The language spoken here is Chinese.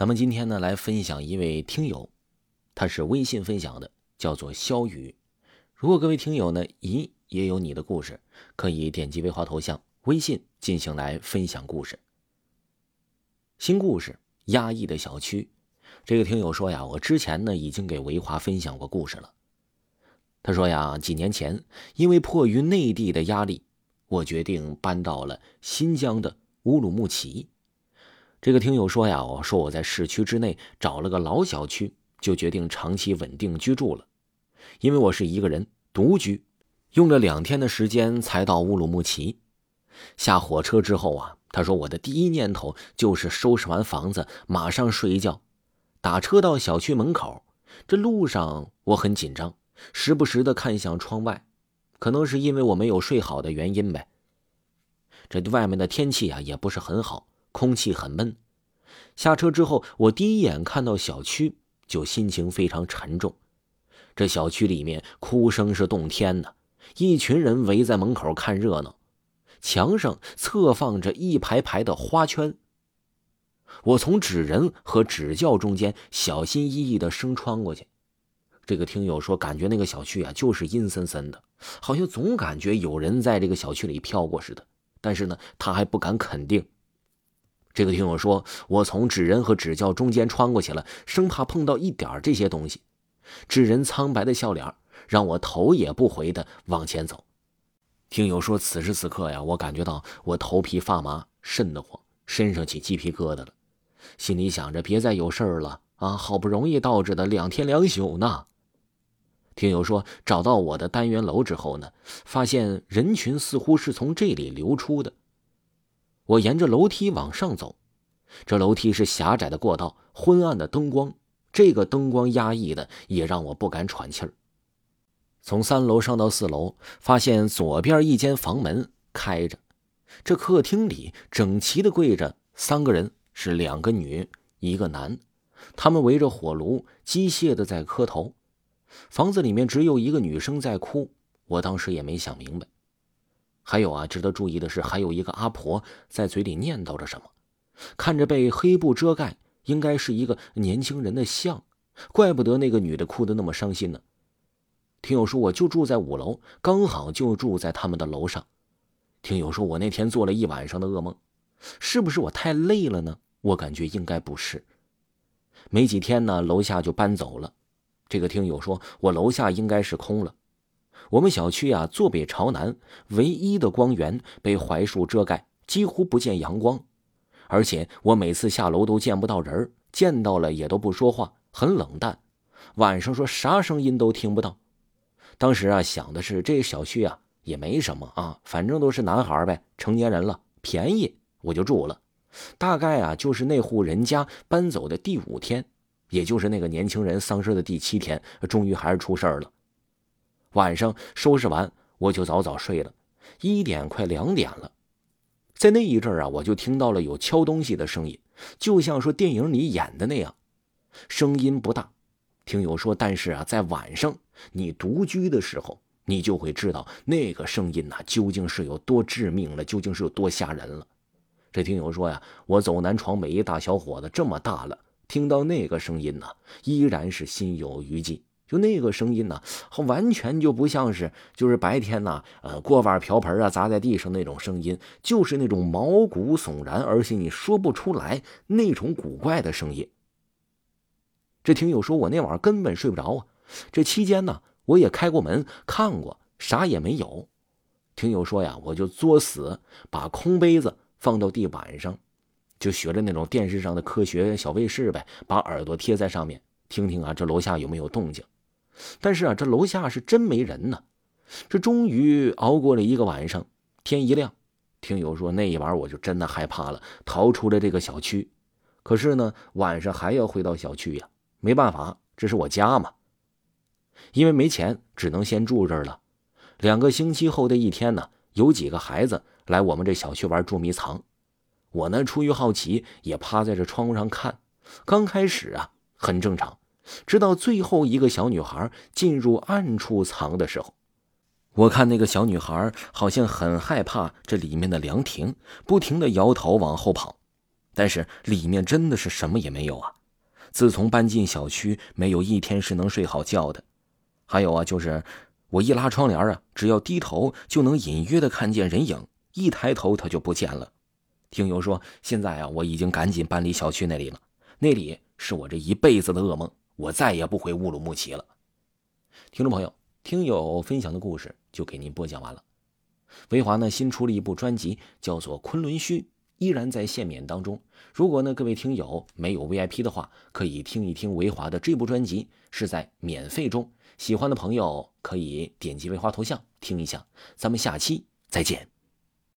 咱们今天呢来分享一位听友，他是微信分享的，叫做肖宇。如果各位听友呢，咦也有你的故事，可以点击维华头像微信进行来分享故事。新故事：压抑的小区。这个听友说呀，我之前呢已经给维华分享过故事了。他说呀，几年前因为迫于内地的压力，我决定搬到了新疆的乌鲁木齐。这个听友说呀，我说我在市区之内找了个老小区，就决定长期稳定居住了。因为我是一个人独居，用了两天的时间才到乌鲁木齐。下火车之后啊，他说我的第一念头就是收拾完房子马上睡一觉。打车到小区门口，这路上我很紧张，时不时的看向窗外，可能是因为我没有睡好的原因呗。这外面的天气啊也不是很好。空气很闷，下车之后，我第一眼看到小区就心情非常沉重。这小区里面哭声是动天的，一群人围在门口看热闹，墙上侧放着一排排的花圈。我从纸人和纸轿中间小心翼翼的生穿过去。这个听友说，感觉那个小区啊就是阴森森的，好像总感觉有人在这个小区里飘过似的，但是呢，他还不敢肯定。这个听友说，我从纸人和纸轿中间穿过去了，生怕碰到一点这些东西。纸人苍白的笑脸让我头也不回的往前走。听友说，此时此刻呀，我感觉到我头皮发麻，瘆得慌，身上起鸡皮疙瘩了，心里想着别再有事儿了啊！好不容易到这的两天两宿呢。听友说，找到我的单元楼之后呢，发现人群似乎是从这里流出的。我沿着楼梯往上走，这楼梯是狭窄的过道，昏暗的灯光，这个灯光压抑的也让我不敢喘气儿。从三楼上到四楼，发现左边一间房门开着，这客厅里整齐的跪着三个人，是两个女一个男，他们围着火炉机械的在磕头。房子里面只有一个女生在哭，我当时也没想明白。还有啊，值得注意的是，还有一个阿婆在嘴里念叨着什么，看着被黑布遮盖，应该是一个年轻人的像，怪不得那个女的哭得那么伤心呢。听友说，我就住在五楼，刚好就住在他们的楼上。听友说，我那天做了一晚上的噩梦，是不是我太累了呢？我感觉应该不是。没几天呢，楼下就搬走了。这个听友说，我楼下应该是空了。我们小区呀，坐北朝南，唯一的光源被槐树遮盖，几乎不见阳光。而且我每次下楼都见不到人，见到了也都不说话，很冷淡。晚上说啥声音都听不到。当时啊，想的是这小区啊也没什么啊，反正都是男孩呗，成年人了，便宜我就住了。大概啊，就是那户人家搬走的第五天，也就是那个年轻人丧失的第七天，终于还是出事了。晚上收拾完，我就早早睡了。一点快两点了，在那一阵啊，我就听到了有敲东西的声音，就像说电影里演的那样，声音不大。听友说，但是啊，在晚上你独居的时候，你就会知道那个声音呐究竟是有多致命了，究竟是有多吓人了。这听友说呀，我走南闯北一大小伙子这么大了，听到那个声音呢，依然是心有余悸。就那个声音呢，完全就不像是就是白天呢，呃，锅碗瓢盆啊砸在地上那种声音，就是那种毛骨悚然，而且你说不出来那种古怪的声音。这听友说，我那晚上根本睡不着啊。这期间呢，我也开过门看过，啥也没有。听友说呀，我就作死把空杯子放到地板上，就学着那种电视上的科学小卫士呗，把耳朵贴在上面，听听啊，这楼下有没有动静。但是啊，这楼下是真没人呢。这终于熬过了一个晚上，天一亮，听友说那一晚我就真的害怕了，逃出了这个小区。可是呢，晚上还要回到小区呀，没办法，这是我家嘛。因为没钱，只能先住这儿了。两个星期后的一天呢，有几个孩子来我们这小区玩捉迷藏，我呢出于好奇，也趴在这窗户上看。刚开始啊，很正常。直到最后一个小女孩进入暗处藏的时候，我看那个小女孩好像很害怕这里面的凉亭，不停的摇头往后跑。但是里面真的是什么也没有啊！自从搬进小区，没有一天是能睡好觉的。还有啊，就是我一拉窗帘啊，只要低头就能隐约的看见人影，一抬头他就不见了。听友说，现在啊，我已经赶紧搬离小区那里了，那里是我这一辈子的噩梦，我再也不回乌鲁木齐了。听众朋友，听友分享的故事就给您播讲完了。维华呢新出了一部专辑，叫做《昆仑虚》，依然在限免当中。如果呢各位听友没有 VIP 的话，可以听一听维华的这部专辑，是在免费中。喜欢的朋友可以点击维华头像听一下。咱们下期再见。